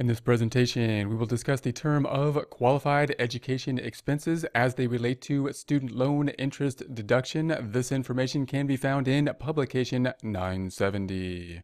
In this presentation, we will discuss the term of qualified education expenses as they relate to student loan interest deduction. This information can be found in publication 970.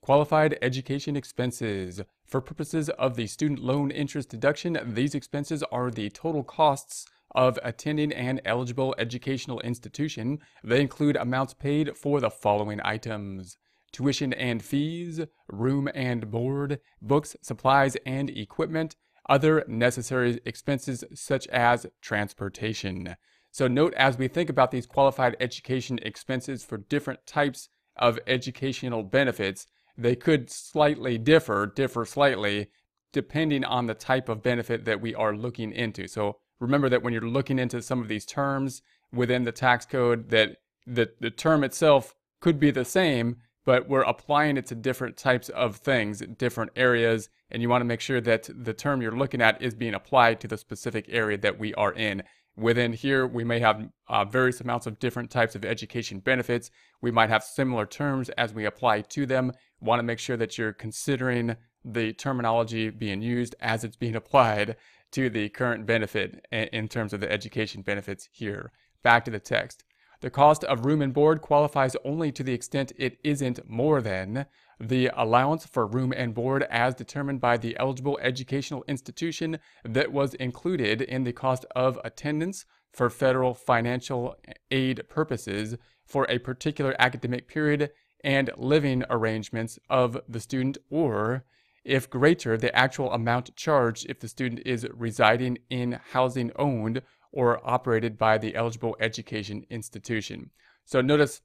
Qualified education expenses. For purposes of the student loan interest deduction, these expenses are the total costs of attending an eligible educational institution. They include amounts paid for the following items tuition and fees, room and board, books, supplies, and equipment, other necessary expenses such as transportation. So, note as we think about these qualified education expenses for different types of educational benefits, they could slightly differ, differ slightly, depending on the type of benefit that we are looking into. So, remember that when you're looking into some of these terms within the tax code, that the, the term itself could be the same, but we're applying it to different types of things, different areas, and you want to make sure that the term you're looking at is being applied to the specific area that we are in. Within here, we may have uh, various amounts of different types of education benefits. We might have similar terms as we apply to them. Want to make sure that you're considering the terminology being used as it's being applied to the current benefit in terms of the education benefits here. Back to the text. The cost of room and board qualifies only to the extent it isn't more than the allowance for room and board as determined by the eligible educational institution that was included in the cost of attendance for federal financial aid purposes for a particular academic period and living arrangements of the student or if greater the actual amount charged if the student is residing in housing owned or operated by the eligible education institution. So notice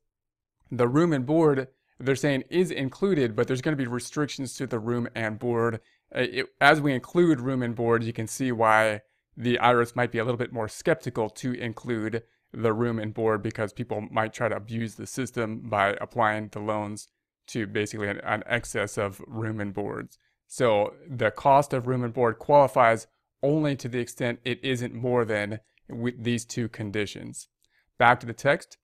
the room and board they're saying is included, but there's going to be restrictions to the room and board. Uh, it, as we include room and board, you can see why the IRS might be a little bit more skeptical to include the room and board because people might try to abuse the system by applying the loans to basically an, an excess of room and boards. So the cost of room and board qualifies only to the extent it isn't more than with these two conditions. Back to the text.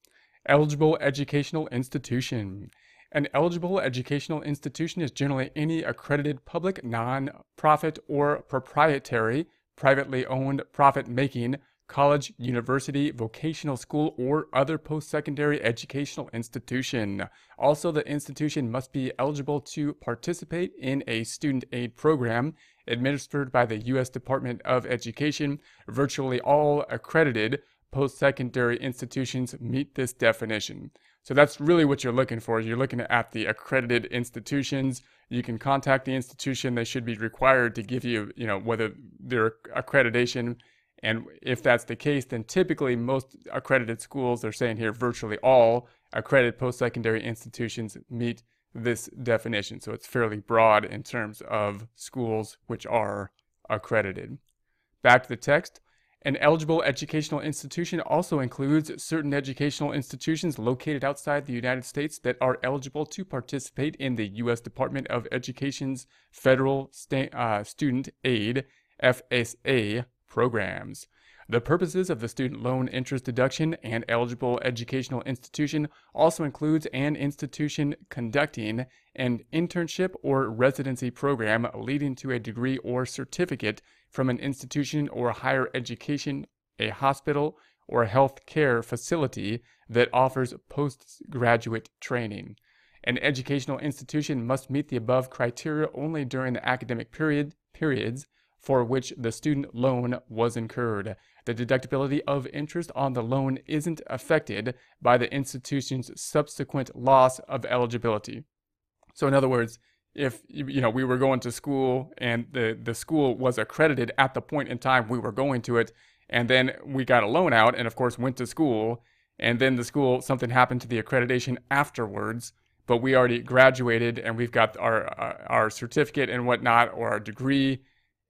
Eligible educational institution. An eligible educational institution is generally any accredited public, non-profit, or proprietary, privately owned, profit-making college, university, vocational school, or other post-secondary educational institution. Also, the institution must be eligible to participate in a student aid program administered by the U.S. Department of Education. Virtually all accredited post-secondary institutions meet this definition. So that's really what you're looking for. You're looking at the accredited institutions. You can contact the institution. They should be required to give you, you know, whether their accreditation. And if that's the case, then typically most accredited schools, they're saying here virtually all accredited post-secondary institutions meet this definition. So it's fairly broad in terms of schools which are accredited. Back to the text. An eligible educational institution also includes certain educational institutions located outside the United States that are eligible to participate in the U.S. Department of Education's Federal Sta- uh, Student Aid FSA programs. The purposes of the student loan interest deduction and eligible educational institution also includes an institution conducting an internship or residency program leading to a degree or certificate from an institution or higher education, a hospital, or health care facility that offers postgraduate training. An educational institution must meet the above criteria only during the academic period periods for which the student loan was incurred. The deductibility of interest on the loan isn't affected by the institution's subsequent loss of eligibility. So in other words, if you know we were going to school and the the school was accredited at the point in time we were going to it and then we got a loan out and of course went to school and then the school something happened to the accreditation afterwards but we already graduated and we've got our our certificate and whatnot or our degree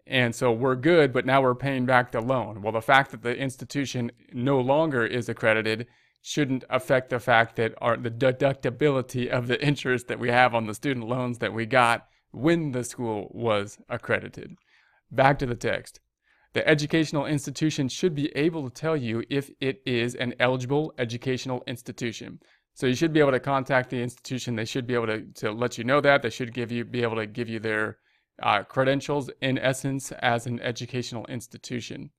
and so we're good, but now we're paying back the loan. Well, the fact that the institution no longer is accredited shouldn't affect the fact that our, the deductibility of the interest that we have on the student loans that we got when the school was accredited. Back to the text. The educational institution should be able to tell you if it is an eligible educational institution. So you should be able to contact the institution. They should be able to, to let you know that. They should give you be able to give you their uh, credentials in essence as an educational institution.